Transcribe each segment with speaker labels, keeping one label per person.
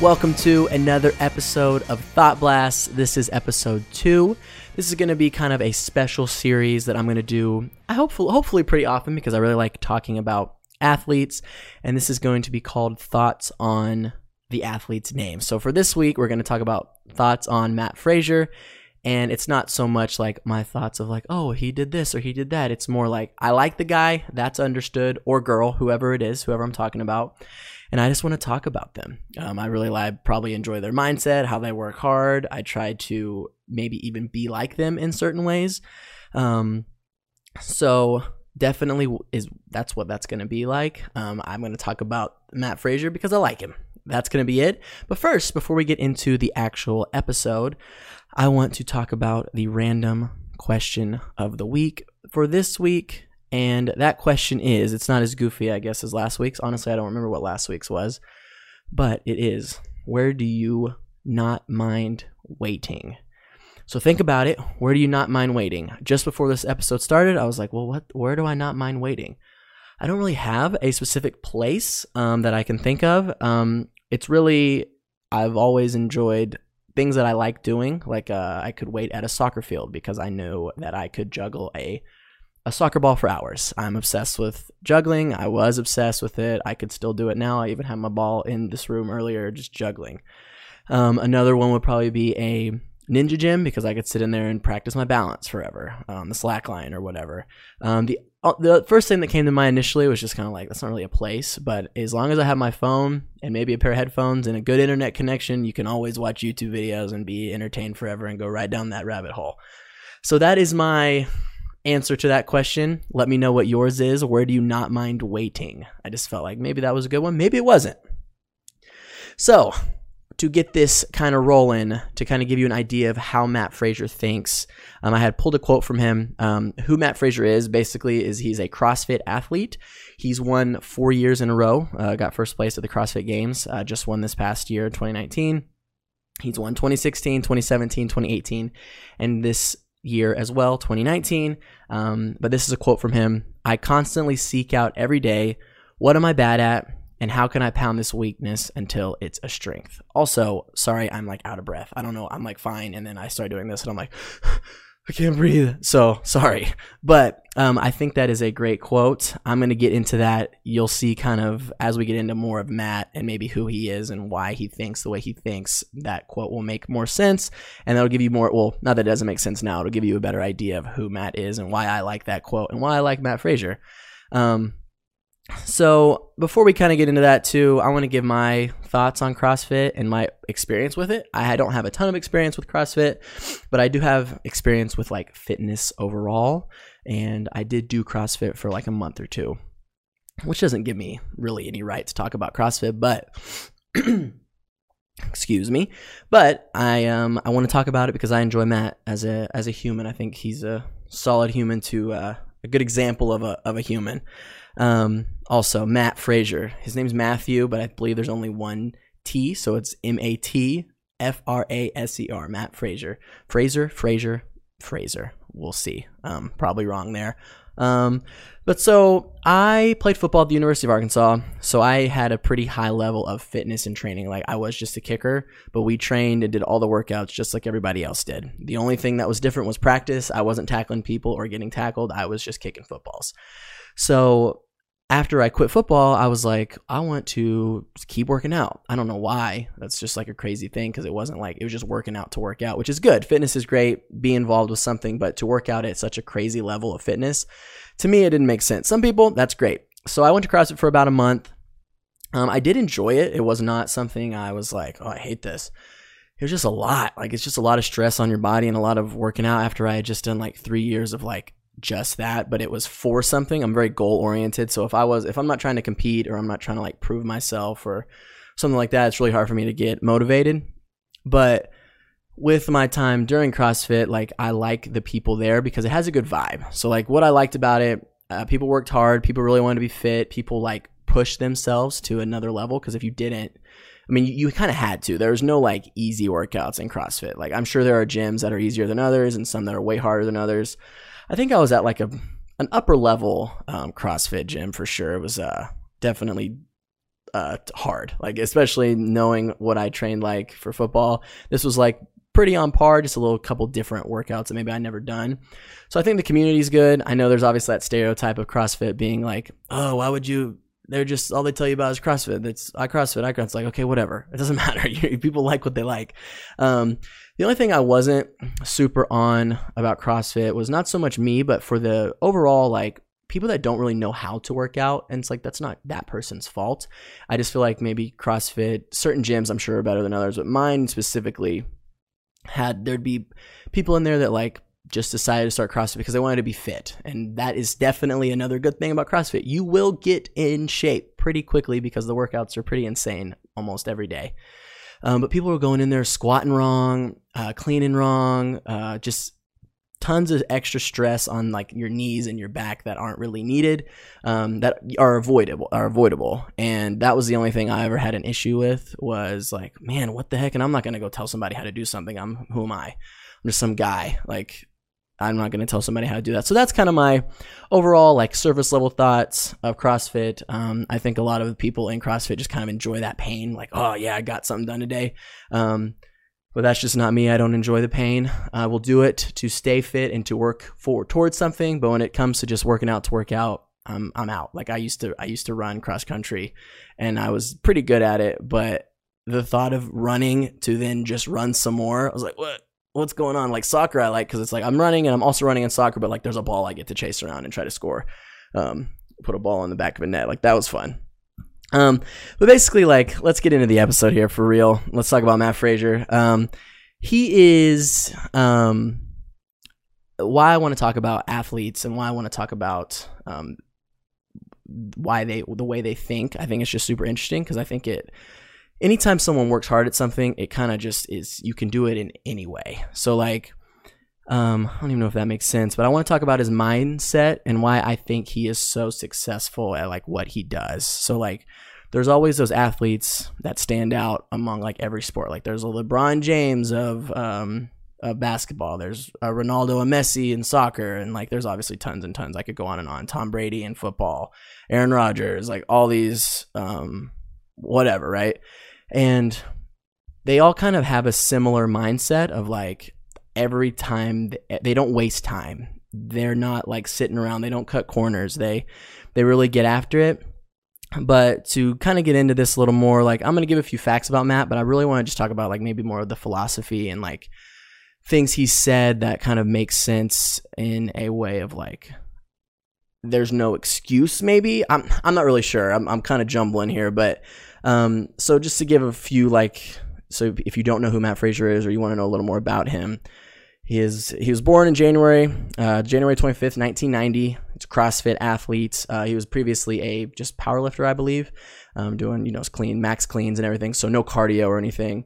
Speaker 1: Welcome to another episode of Thought Blast. This is episode two. This is going to be kind of a special series that I'm going to do. I hopefully, hopefully, pretty often because I really like talking about athletes, and this is going to be called Thoughts on the Athlete's Name. So for this week, we're going to talk about thoughts on Matt Fraser, and it's not so much like my thoughts of like, oh, he did this or he did that. It's more like I like the guy, that's understood, or girl, whoever it is, whoever I'm talking about and I just want to talk about them. Um, I really I probably enjoy their mindset, how they work hard. I try to maybe even be like them in certain ways. Um, so definitely is that's what that's going to be like. Um, I'm going to talk about Matt Fraser because I like him. That's going to be it. But first, before we get into the actual episode, I want to talk about the random question of the week. For this week, and that question is it's not as goofy, I guess, as last week's. Honestly, I don't remember what last week's was, but it is where do you not mind waiting? So think about it. Where do you not mind waiting? Just before this episode started, I was like, well, what? Where do I not mind waiting? I don't really have a specific place um, that I can think of. Um, it's really I've always enjoyed things that I like doing. Like uh, I could wait at a soccer field because I knew that I could juggle a a soccer ball for hours. I'm obsessed with juggling. I was obsessed with it. I could still do it now. I even had my ball in this room earlier, just juggling. Um, another one would probably be a ninja gym because I could sit in there and practice my balance forever on the slack line or whatever. Um, the uh, the first thing that came to mind initially was just kind of like that's not really a place, but as long as I have my phone and maybe a pair of headphones and a good internet connection, you can always watch YouTube videos and be entertained forever and go right down that rabbit hole. So that is my answer to that question. Let me know what yours is. Where do you not mind waiting? I just felt like maybe that was a good one. Maybe it wasn't. So, to get this kind of rolling, to kind of give you an idea of how Matt Fraser thinks, um, I had pulled a quote from him. Um, who Matt Fraser is basically is he's a CrossFit athlete. He's won four years in a row. Uh, got first place at the CrossFit Games. Uh, just won this past year, 2019. He's won 2016, 2017, 2018, and this year as well, 2019. Um, but this is a quote from him I constantly seek out every day what am I bad at? And how can I pound this weakness until it's a strength? Also, sorry, I'm like out of breath. I don't know. I'm like fine. And then I start doing this and I'm like, I can't breathe. So sorry. But um, I think that is a great quote. I'm going to get into that. You'll see kind of as we get into more of Matt and maybe who he is and why he thinks the way he thinks, that quote will make more sense. And that'll give you more, well, not that it doesn't make sense now, it'll give you a better idea of who Matt is and why I like that quote and why I like Matt Fraser. Um, so before we kind of get into that too, I want to give my thoughts on CrossFit and my experience with it. I don't have a ton of experience with CrossFit, but I do have experience with like fitness overall. And I did do CrossFit for like a month or two, which doesn't give me really any right to talk about CrossFit, but excuse me. But I um I want to talk about it because I enjoy Matt as a as a human. I think he's a solid human to uh, a good example of a of a human. Um, also, Matt Fraser. His name's Matthew, but I believe there's only one T, so it's M A T F R A S E R. Matt Frazier. Fraser, Frazier, Fraser. We'll see. Um, probably wrong there. Um, but so I played football at the University of Arkansas, so I had a pretty high level of fitness and training. Like I was just a kicker, but we trained and did all the workouts just like everybody else did. The only thing that was different was practice. I wasn't tackling people or getting tackled. I was just kicking footballs. So after I quit football, I was like, I want to keep working out. I don't know why. That's just like a crazy thing because it wasn't like it was just working out to work out, which is good. Fitness is great, be involved with something, but to work out at such a crazy level of fitness, to me, it didn't make sense. Some people, that's great. So I went to CrossFit for about a month. Um, I did enjoy it. It was not something I was like, oh, I hate this. It was just a lot. Like, it's just a lot of stress on your body and a lot of working out after I had just done like three years of like just that, but it was for something. I'm very goal oriented. So if I was, if I'm not trying to compete or I'm not trying to like prove myself or something like that, it's really hard for me to get motivated. But with my time during CrossFit, like I like the people there because it has a good vibe. So like what I liked about it, uh, people worked hard. People really wanted to be fit. People like push themselves to another level because if you didn't, I mean, you, you kind of had to. There's no like easy workouts in CrossFit. Like I'm sure there are gyms that are easier than others and some that are way harder than others. I think I was at like a an upper level um, CrossFit gym for sure. It was uh, definitely uh, hard. Like especially knowing what I trained like for football, this was like pretty on par, just a little couple different workouts that maybe I never done. So I think the community is good. I know there's obviously that stereotype of CrossFit being like, oh, why would you? They're just all they tell you about is CrossFit. It's I CrossFit. I CrossFit. It's like okay, whatever. It doesn't matter. People like what they like. Um, the only thing I wasn't super on about CrossFit was not so much me, but for the overall like people that don't really know how to work out and it's like that's not that person's fault i just feel like maybe crossfit certain gyms i'm sure are better than others but mine specifically had there'd be people in there that like just decided to start CrossFit because I wanted to be fit. And that is definitely another good thing about CrossFit. You will get in shape pretty quickly because the workouts are pretty insane almost every day. Um, but people were going in there squatting wrong, uh, cleaning wrong, uh, just tons of extra stress on like your knees and your back that aren't really needed um, that are avoidable are avoidable and that was the only thing i ever had an issue with was like man what the heck and i'm not going to go tell somebody how to do something i'm who am i i'm just some guy like i'm not going to tell somebody how to do that so that's kind of my overall like surface level thoughts of crossfit um, i think a lot of people in crossfit just kind of enjoy that pain like oh yeah i got something done today um, but that's just not me. I don't enjoy the pain. I will do it to stay fit and to work forward towards something. But when it comes to just working out to work out, I'm I'm out. Like I used to I used to run cross country, and I was pretty good at it. But the thought of running to then just run some more, I was like, what? What's going on? Like soccer, I like because it's like I'm running and I'm also running in soccer, but like there's a ball I get to chase around and try to score. Um, put a ball in the back of a net. Like that was fun. Um, but basically, like, let's get into the episode here for real. Let's talk about Matt Fraser. Um, he is um, why I want to talk about athletes and why I want to talk about um, why they the way they think. I think it's just super interesting because I think it. Anytime someone works hard at something, it kind of just is. You can do it in any way. So like. Um, I don't even know if that makes sense, but I want to talk about his mindset and why I think he is so successful at like what he does. So like there's always those athletes that stand out among like every sport. Like there's a LeBron James of um of basketball. There's a Ronaldo and Messi in soccer, and like there's obviously tons and tons. I could go on and on. Tom Brady in football, Aaron Rodgers, like all these um whatever, right? And they all kind of have a similar mindset of like every time eh, they don't waste time. They're not like sitting around. They don't cut corners. They they really get after it. But to kind of get into this a little more, like I'm going to give a few facts about Matt, but I really want to just talk about like maybe more of the philosophy and like things he said that kind of makes sense in a way of like there's no excuse maybe i'm i'm not really sure i'm i'm kind of jumbling here but um so just to give a few like so if you don't know who Matt Fraser is or you want to know a little more about him he is he was born in January, uh, January 25th, 1990. He's a CrossFit athlete. Uh, he was previously a just powerlifter, I believe, um, doing you know clean max cleans and everything. So no cardio or anything.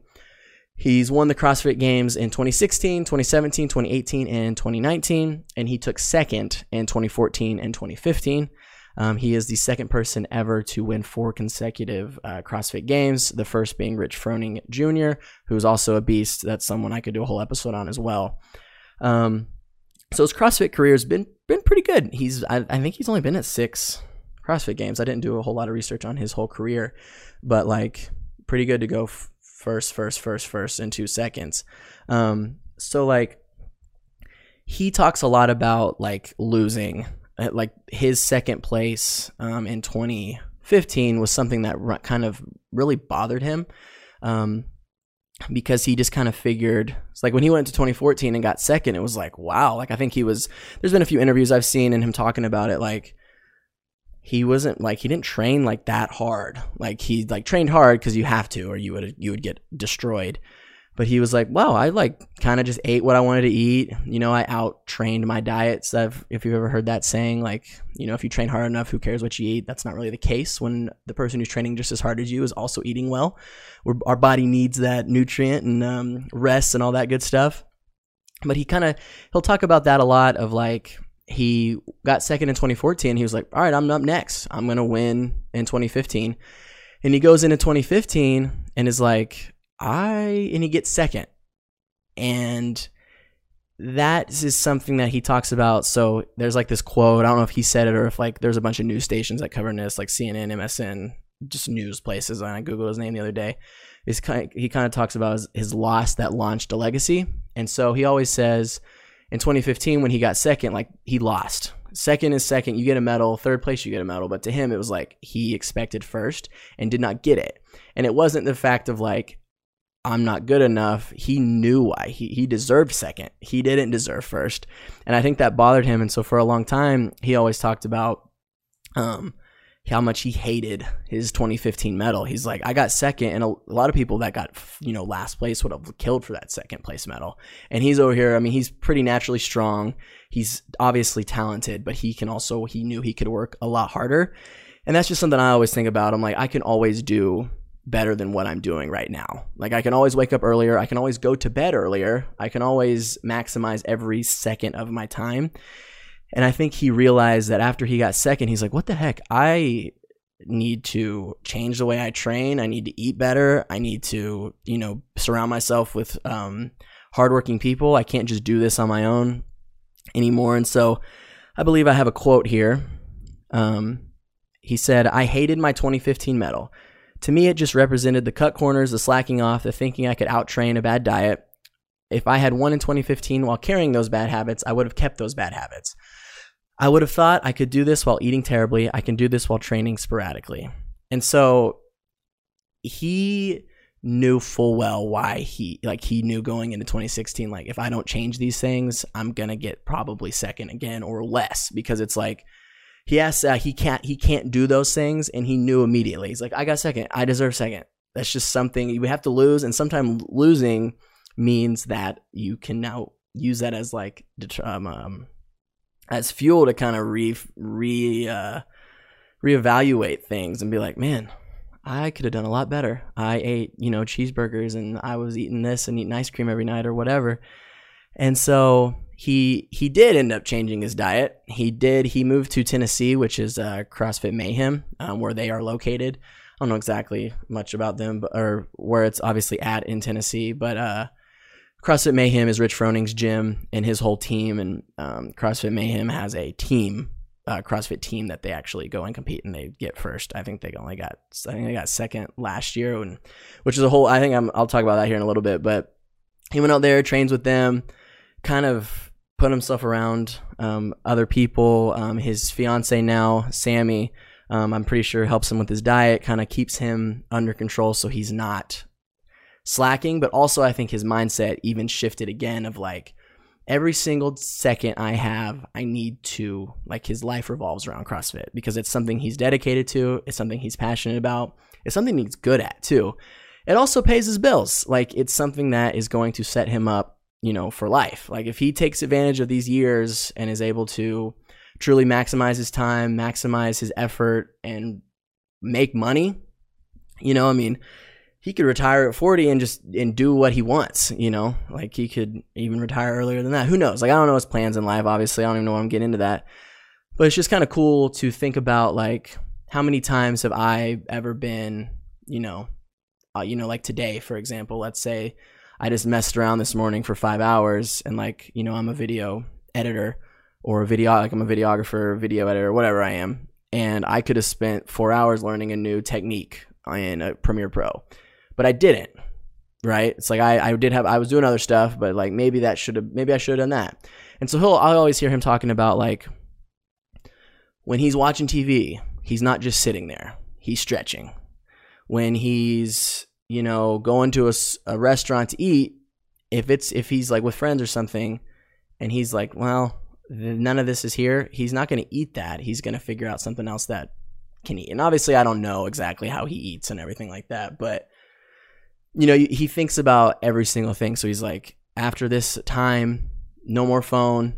Speaker 1: He's won the CrossFit Games in 2016, 2017, 2018, and 2019, and he took second in 2014 and 2015. Um, he is the second person ever to win four consecutive uh, CrossFit Games. The first being Rich Froning Jr., who's also a beast. That's someone I could do a whole episode on as well. Um, so his CrossFit career has been been pretty good. He's I, I think he's only been at six CrossFit Games. I didn't do a whole lot of research on his whole career, but like pretty good to go f- first, first, first, first in two seconds. Um, so like he talks a lot about like losing like his second place um, in 2015 was something that kind of really bothered him um, because he just kind of figured it's like when he went to 2014 and got second it was like wow like i think he was there's been a few interviews i've seen and him talking about it like he wasn't like he didn't train like that hard. Like he like trained hard because you have to or you would you would get destroyed but he was like, "Wow, I like kind of just ate what I wanted to eat. You know, I out trained my diets. If you've ever heard that saying, like, you know, if you train hard enough, who cares what you eat? That's not really the case when the person who's training just as hard as you is also eating well. We're, our body needs that nutrient and um, rest and all that good stuff. But he kind of he'll talk about that a lot of like he got second in 2014. He was like, "All right, I'm up next. I'm gonna win in 2015." And he goes into 2015 and is like, I and he gets second. And that is something that he talks about. So there's like this quote. I don't know if he said it or if like there's a bunch of news stations that cover this, like CNN, MSN, just news places. And I googled his name the other day. Is kind of, he kind of talks about his, his loss that launched a legacy, and so he always says in 2015 when he got second, like he lost. Second is second, you get a medal. Third place, you get a medal. But to him, it was like he expected first and did not get it. And it wasn't the fact of like I'm not good enough. He knew why. He he deserved second. He didn't deserve first. And I think that bothered him. And so for a long time, he always talked about um how much he hated his 2015 medal. He's like, I got second, and a, a, lot of people that got you know last place would have killed for that second place medal. And he's over here. I mean, he's pretty naturally strong. He's obviously talented, but he can also he knew he could work a lot harder. And that's just something I always think about. I'm like, I can always do better than what I'm doing right now. Like I can always wake up earlier, I can always go to bed earlier, I can always maximize every second of my time. And I think he realized that after he got second, he's like, what the heck? I need to change the way I train. I need to eat better. I need to, you know, surround myself with um, hardworking people. I can't just do this on my own anymore. And so I believe I have a quote here. Um, he said, I hated my 2015 medal. To me, it just represented the cut corners, the slacking off, the thinking I could outtrain a bad diet. If I had won in 2015 while carrying those bad habits, I would have kept those bad habits. I would have thought I could do this while eating terribly. I can do this while training sporadically. And so he knew full well why he like he knew going into 2016 like if I don't change these things, I'm going to get probably second again or less because it's like he has uh, he can't he can't do those things and he knew immediately he's like i got second i deserve second that's just something you have to lose and sometimes losing means that you can now use that as like um, um as fuel to kind of re re uh reevaluate things and be like man I could have done a lot better. I ate, you know, cheeseburgers and I was eating this and eating ice cream every night or whatever. And so he he did end up changing his diet. He did. He moved to Tennessee, which is uh, CrossFit Mayhem, um, where they are located. I don't know exactly much about them, but, or where it's obviously at in Tennessee, but uh, CrossFit Mayhem is Rich Froning's gym and his whole team, and um, CrossFit Mayhem has a team, uh, CrossFit team that they actually go and compete and they get first. I think they only got, I think they got second last year, and which is a whole. I think I'm, I'll talk about that here in a little bit, but he went out there, trains with them kind of put himself around um, other people. Um, his fiance now, Sammy, um, I'm pretty sure helps him with his diet, kind of keeps him under control so he's not slacking. But also, I think his mindset even shifted again of like, every single second I have, I need to, like, his life revolves around CrossFit because it's something he's dedicated to, it's something he's passionate about, it's something he's good at too. It also pays his bills. Like, it's something that is going to set him up you know, for life. Like if he takes advantage of these years and is able to truly maximize his time, maximize his effort, and make money, you know, I mean, he could retire at 40 and just and do what he wants, you know? Like he could even retire earlier than that. Who knows? Like I don't know his plans in life, obviously. I don't even know I'm getting into that. But it's just kind of cool to think about like how many times have I ever been, you know, uh, you know, like today, for example, let's say I just messed around this morning for five hours and like, you know, I'm a video editor or a video, like I'm a videographer, video editor, whatever I am. And I could have spent four hours learning a new technique in Premiere Pro, but I didn't. Right? It's like I, I did have I was doing other stuff, but like maybe that should have maybe I should have done that. And so he'll I always hear him talking about like when he's watching TV, he's not just sitting there; he's stretching. When he's you know, going to a, a restaurant to eat, if it's if he's like with friends or something, and he's like, well, none of this is here, he's not going to eat that. He's going to figure out something else that can eat. And obviously, I don't know exactly how he eats and everything like that, but you know, he thinks about every single thing. So he's like, after this time, no more phone,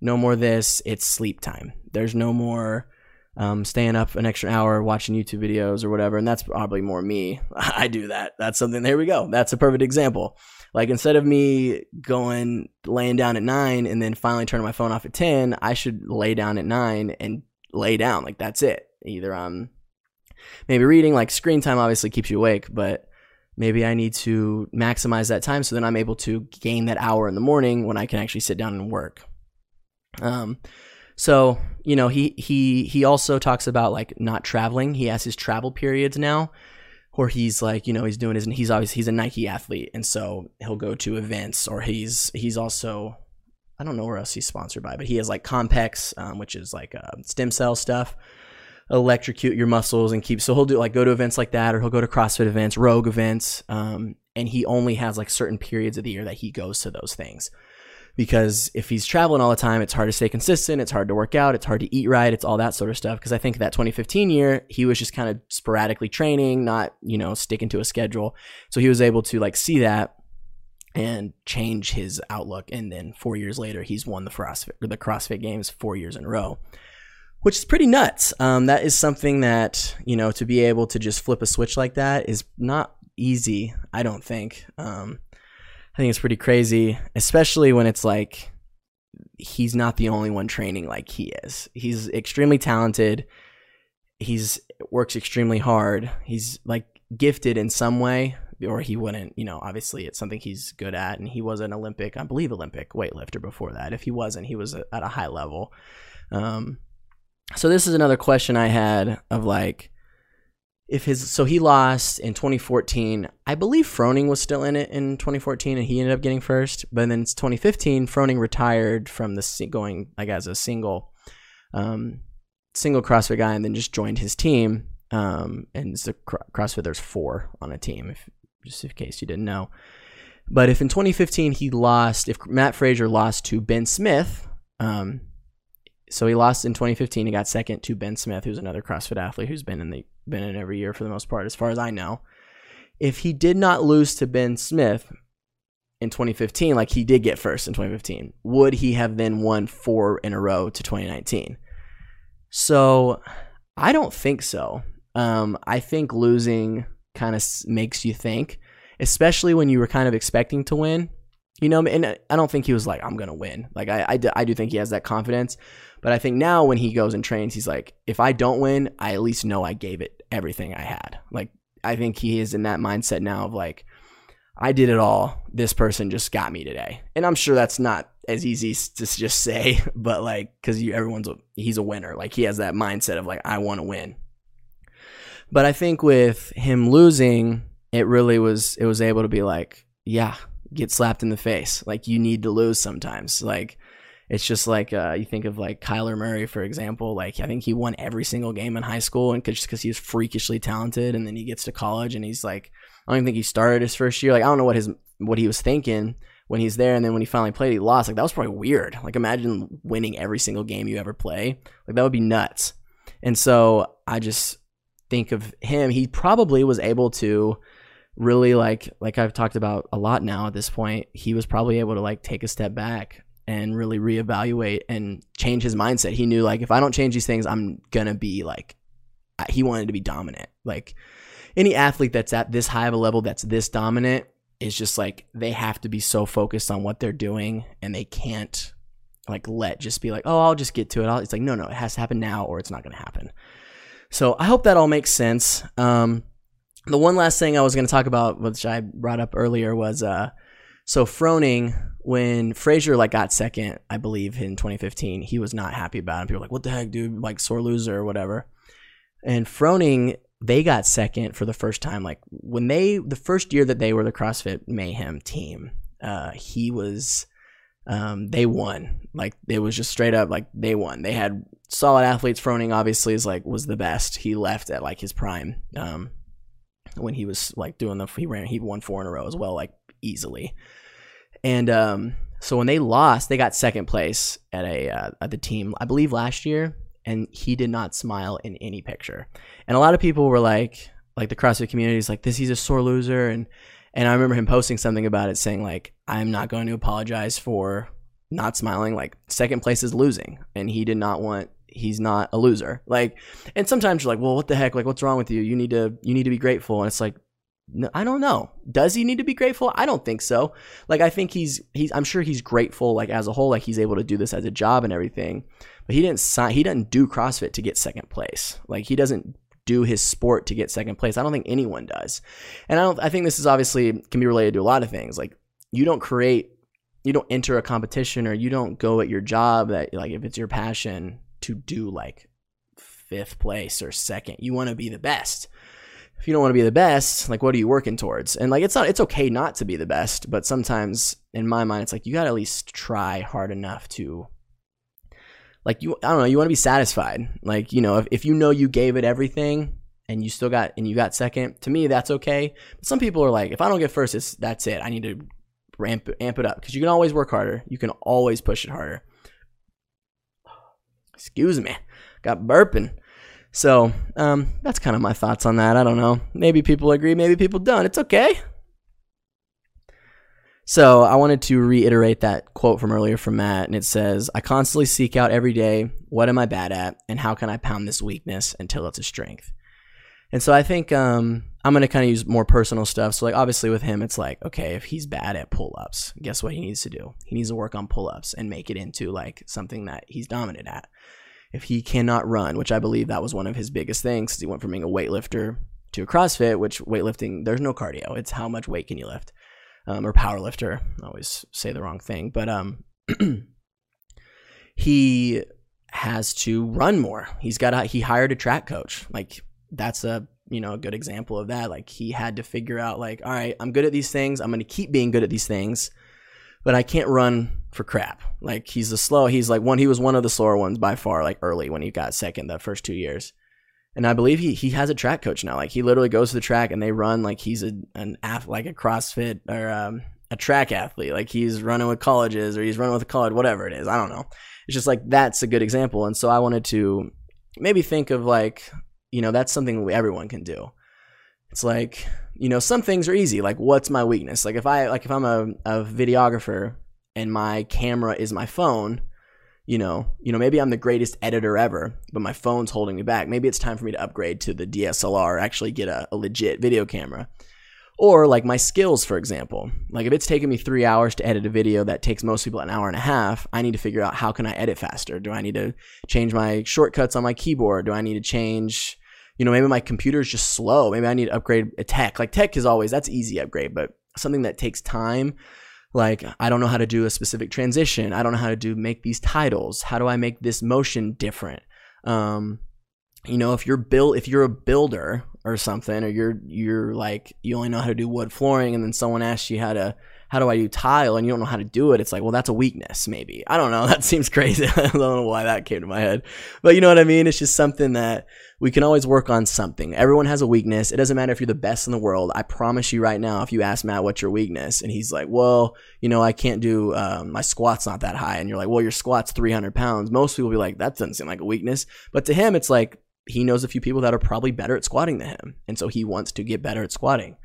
Speaker 1: no more this. It's sleep time. There's no more um, staying up an extra hour watching YouTube videos or whatever. And that's probably more me. I do that. That's something. There we go. That's a perfect example. Like instead of me going laying down at nine and then finally turning my phone off at 10, I should lay down at nine and lay down. Like that's it. Either I'm maybe reading, like screen time obviously keeps you awake, but maybe I need to maximize that time so then I'm able to gain that hour in the morning when I can actually sit down and work. Um, So you know he he he also talks about like not traveling. He has his travel periods now, where he's like you know he's doing his he's always he's a Nike athlete, and so he'll go to events or he's he's also I don't know where else he's sponsored by, but he has like Compex, um, which is like uh, stem cell stuff. Electrocute your muscles and keep so he'll do like go to events like that or he'll go to crossfit events rogue events um, and he only has like certain periods of the year that he goes to those things because if he's traveling all the time it's hard to stay consistent it's hard to work out it's hard to eat right it's all that sort of stuff because i think that 2015 year he was just kind of sporadically training not you know sticking to a schedule so he was able to like see that and change his outlook and then four years later he's won the CrossFit the CrossFit games four years in a row which is pretty nuts. Um, that is something that you know to be able to just flip a switch like that is not easy. I don't think. Um, I think it's pretty crazy, especially when it's like he's not the only one training like he is. He's extremely talented. He's works extremely hard. He's like gifted in some way, or he wouldn't. You know, obviously it's something he's good at, and he was an Olympic, I believe, Olympic weightlifter before that. If he wasn't, he was at a high level. Um, so this is another question I had of like if his so he lost in 2014. I believe Froning was still in it in 2014 and he ended up getting first. But then it's 2015. Froning retired from the going like as a single, um, single CrossFit guy and then just joined his team. Um, and it's a CrossFit. There's four on a team, if just in case you didn't know. But if in 2015 he lost, if Matt Fraser lost to Ben Smith, um, so he lost in 2015. He got second to Ben Smith, who's another CrossFit athlete who's been in the been in every year for the most part, as far as I know. If he did not lose to Ben Smith in 2015, like he did get first in 2015, would he have then won four in a row to 2019? So I don't think so. Um, I think losing kind of makes you think, especially when you were kind of expecting to win. You know, and I don't think he was like, I'm going to win. Like, I, I, I do think he has that confidence. But I think now when he goes and trains, he's like, if I don't win, I at least know I gave it everything I had. Like, I think he is in that mindset now of like, I did it all. This person just got me today. And I'm sure that's not as easy to just say, but like, cause you, everyone's, a, he's a winner. Like, he has that mindset of like, I want to win. But I think with him losing, it really was, it was able to be like, yeah, get slapped in the face. Like, you need to lose sometimes. Like, it's just like uh, you think of like Kyler Murray, for example. Like I think he won every single game in high school, and just because he was freakishly talented, and then he gets to college, and he's like, I don't even think he started his first year. Like I don't know what his what he was thinking when he's there, and then when he finally played, he lost. Like that was probably weird. Like imagine winning every single game you ever play. Like that would be nuts. And so I just think of him. He probably was able to really like like I've talked about a lot now at this point. He was probably able to like take a step back and really reevaluate and change his mindset. He knew like if I don't change these things, I'm gonna be like he wanted to be dominant. Like any athlete that's at this high of a level that's this dominant is just like they have to be so focused on what they're doing and they can't like let just be like, oh, I'll just get to it. I'll, it's like, no, no, it has to happen now or it's not gonna happen. So I hope that all makes sense. Um, the one last thing I was gonna talk about, which I brought up earlier, was uh, so Froning when Fraser like got second, I believe in 2015, he was not happy about it. People were like, "What the heck, dude? Like sore loser or whatever." And Froning, they got second for the first time. Like when they the first year that they were the CrossFit Mayhem team, uh, he was. Um, they won. Like it was just straight up like they won. They had solid athletes. Froning obviously is like was the best. He left at like his prime. Um, when he was like doing the he ran he won four in a row as well, like easily. And um, so when they lost, they got second place at a uh, at the team, I believe last year, and he did not smile in any picture. And a lot of people were like, like the CrossFit community is like, this he's a sore loser, and and I remember him posting something about it, saying like, I'm not going to apologize for not smiling. Like second place is losing, and he did not want. He's not a loser. Like, and sometimes you're like, well, what the heck? Like, what's wrong with you? You need to you need to be grateful. And it's like, I don't know. Does he need to be grateful? I don't think so. Like I think he's he's I'm sure he's grateful like as a whole like he's able to do this as a job and everything. But he didn't sign he doesn't do CrossFit to get second place. Like he doesn't do his sport to get second place. I don't think anyone does. And I don't I think this is obviously can be related to a lot of things. Like you don't create you don't enter a competition or you don't go at your job that like if it's your passion to do like fifth place or second. You want to be the best. If you don't want to be the best, like what are you working towards? And like it's not it's okay not to be the best, but sometimes in my mind it's like you got to at least try hard enough to like you I don't know, you want to be satisfied. Like, you know, if, if you know you gave it everything and you still got and you got second, to me that's okay. But some people are like, if I don't get first, it's that's it. I need to ramp amp it up because you can always work harder. You can always push it harder. Excuse me, got burping. So um, that's kind of my thoughts on that. I don't know. Maybe people agree, maybe people don't. It's okay. So I wanted to reiterate that quote from earlier from Matt, and it says, "I constantly seek out every day what am I bad at, and how can I pound this weakness until it's a strength." And so I think um, I'm going to kind of use more personal stuff. So, like, obviously, with him, it's like, okay, if he's bad at pull ups, guess what he needs to do? He needs to work on pull ups and make it into like something that he's dominant at. If he cannot run, which I believe that was one of his biggest things, he went from being a weightlifter to a CrossFit, which weightlifting, there's no cardio. It's how much weight can you lift, um, or power lifter. I always say the wrong thing, but um, he has to run more. He's got a, he hired a track coach. Like that's a you know a good example of that like he had to figure out like all right i'm good at these things i'm going to keep being good at these things but i can't run for crap. Like he's the slow he's like one he was one of the slower ones by far like early when he got second the first two years. And i believe he he has a track coach now. Like he literally goes to the track and they run like he's a an ath like a crossfit or um, a track athlete. Like he's running with colleges or he's running with a college whatever it is. I don't know. It's just like that's a good example. And so i wanted to maybe think of like you know, that's something everyone can do. It's like, you know, some things are easy. Like, what's my weakness? Like, if I, like, if I'm a, a videographer and my camera is my phone, you know, you know, maybe I'm the greatest editor ever, but my phone's holding me back. Maybe it's time for me to upgrade to the DSLR, actually get a, a legit video camera. Or like my skills, for example. Like if it's taking me three hours to edit a video that takes most people an hour and a half, I need to figure out how can I edit faster? Do I need to change my shortcuts on my keyboard? Do I need to change, you know, maybe my computer is just slow. Maybe I need to upgrade a tech. Like tech is always, that's easy upgrade, but something that takes time, like I don't know how to do a specific transition. I don't know how to do make these titles. How do I make this motion different? Um, you know, if you're build if you're a builder or something, or you're you're like you only know how to do wood flooring, and then someone asks you how to how do I do tile, and you don't know how to do it, it's like, well, that's a weakness, maybe. I don't know. That seems crazy. I don't know why that came to my head, but you know what I mean. It's just something that we can always work on something. Everyone has a weakness. It doesn't matter if you're the best in the world. I promise you right now, if you ask Matt what's your weakness, and he's like, well, you know, I can't do um, my squat's not that high, and you're like, well, your squat's 300 pounds. Most people will be like, that doesn't seem like a weakness, but to him, it's like he knows a few people that are probably better at squatting than him. And so he wants to get better at squatting.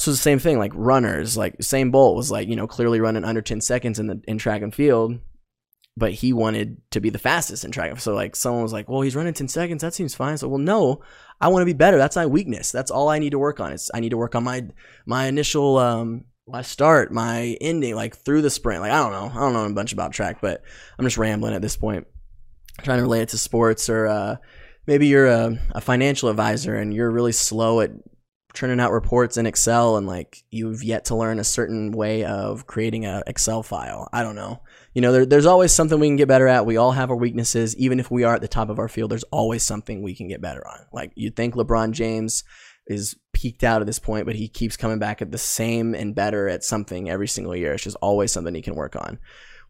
Speaker 1: So the same thing, like runners, like Usain Bolt was like, you know, clearly running under 10 seconds in the in track and field, but he wanted to be the fastest in track. So like someone was like, well, he's running 10 seconds. That seems fine. So, well, no, I want to be better. That's my weakness. That's all I need to work on. It's I need to work on my my initial um my start, my ending, like through the sprint. Like I don't know. I don't know a bunch about track, but I'm just rambling at this point. I'm trying to relate it to sports or uh maybe you're a, a financial advisor and you're really slow at turning out reports in Excel and like you've yet to learn a certain way of creating a Excel file. I don't know. You know, there, there's always something we can get better at. We all have our weaknesses. Even if we are at the top of our field, there's always something we can get better on. Like you'd think LeBron James is peaked out at this point, but he keeps coming back at the same and better at something every single year. It's just always something he can work on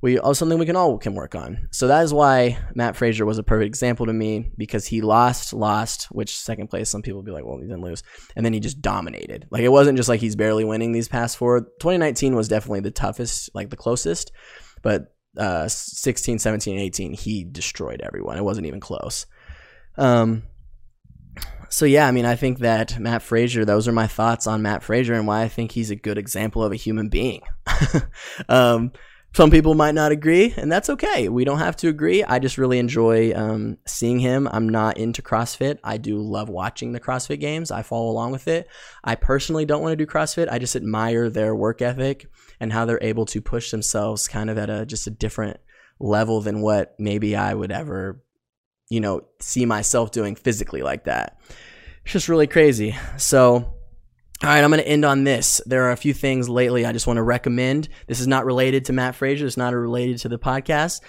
Speaker 1: we oh, something we can all can work on. So that is why Matt Fraser was a perfect example to me because he lost, lost, which second place some people be like, well, he didn't lose, and then he just dominated. Like it wasn't just like he's barely winning these past four. 2019 was definitely the toughest, like the closest, but uh, 16, 17, 18, he destroyed everyone. It wasn't even close. Um, so yeah, I mean, I think that Matt Fraser. Those are my thoughts on Matt Fraser and why I think he's a good example of a human being. um, some people might not agree, and that's okay. We don't have to agree. I just really enjoy um, seeing him. I'm not into CrossFit. I do love watching the CrossFit games. I follow along with it. I personally don't want to do CrossFit. I just admire their work ethic and how they're able to push themselves kind of at a just a different level than what maybe I would ever, you know, see myself doing physically like that. It's just really crazy. So All right, I'm going to end on this. There are a few things lately I just want to recommend. This is not related to Matt Fraser. It's not related to the podcast.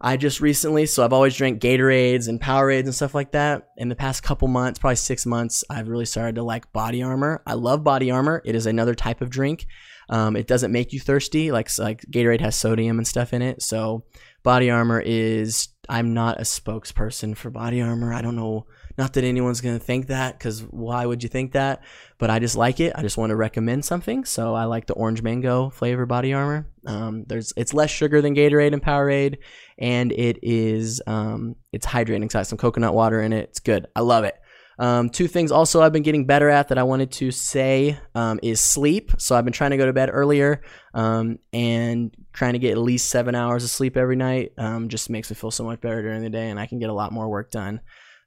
Speaker 1: I just recently, so I've always drank Gatorades and Powerades and stuff like that. In the past couple months, probably six months, I've really started to like Body Armor. I love Body Armor. It is another type of drink. Um, it doesn't make you thirsty. Like like Gatorade has sodium and stuff in it. So Body Armor is. I'm not a spokesperson for Body Armor. I don't know not that anyone's going to think that because why would you think that? But I just like it. I just want to recommend something. So I like the orange mango flavor body armor. Um, there's it's less sugar than Gatorade and Powerade, and it is um, it's hydrating. It's got some coconut water in it. It's good. I love it. Um, two things also I've been getting better at that I wanted to say um, is sleep. So I've been trying to go to bed earlier um, and trying to get at least seven hours of sleep every night. Um, just makes me feel so much better during the day, and I can get a lot more work done.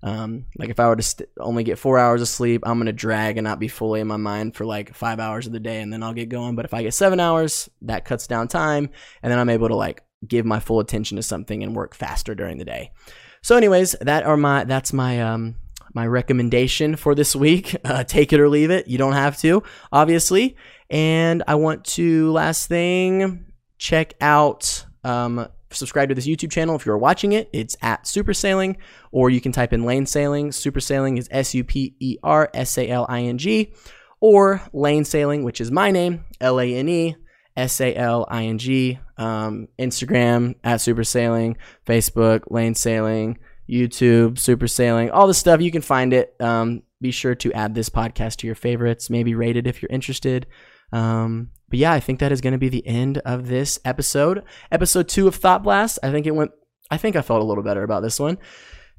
Speaker 1: Um, like if I were to st- only get four hours of sleep, I'm gonna drag and not be fully in my mind for like five hours of the day, and then I'll get going. But if I get seven hours, that cuts down time, and then I'm able to like give my full attention to something and work faster during the day. So, anyways, that are my that's my um my recommendation for this week. Uh, take it or leave it. You don't have to, obviously. And I want to last thing check out um subscribe to this YouTube channel if you're watching it. It's at Super Saling, or you can type in Lane Saling. Super Saling is S U P E R S A L I N G, or Lane Saling, which is my name, L A N E S A L I N G. Um, Instagram at Super Saling, Facebook, Lane Saling, YouTube, Super Saling, all the stuff. You can find it. Um, be sure to add this podcast to your favorites, maybe rate it if you're interested. Um, but yeah, I think that is going to be the end of this episode. Episode two of Thought Blast. I think it went, I think I felt a little better about this one.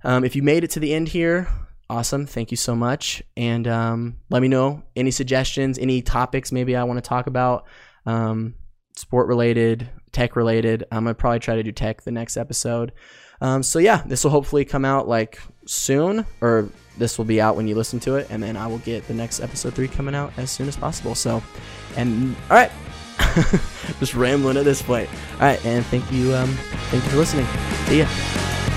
Speaker 1: Um, if you made it to the end here, awesome. Thank you so much. And um, let me know any suggestions, any topics maybe I want to talk about, um, sport related, tech related. I'm to probably try to do tech the next episode. Um, so yeah, this will hopefully come out like soon, or this will be out when you listen to it, and then I will get the next episode three coming out as soon as possible. So, and all right, just rambling at this point. All right, and thank you, um, thank you for listening. See ya.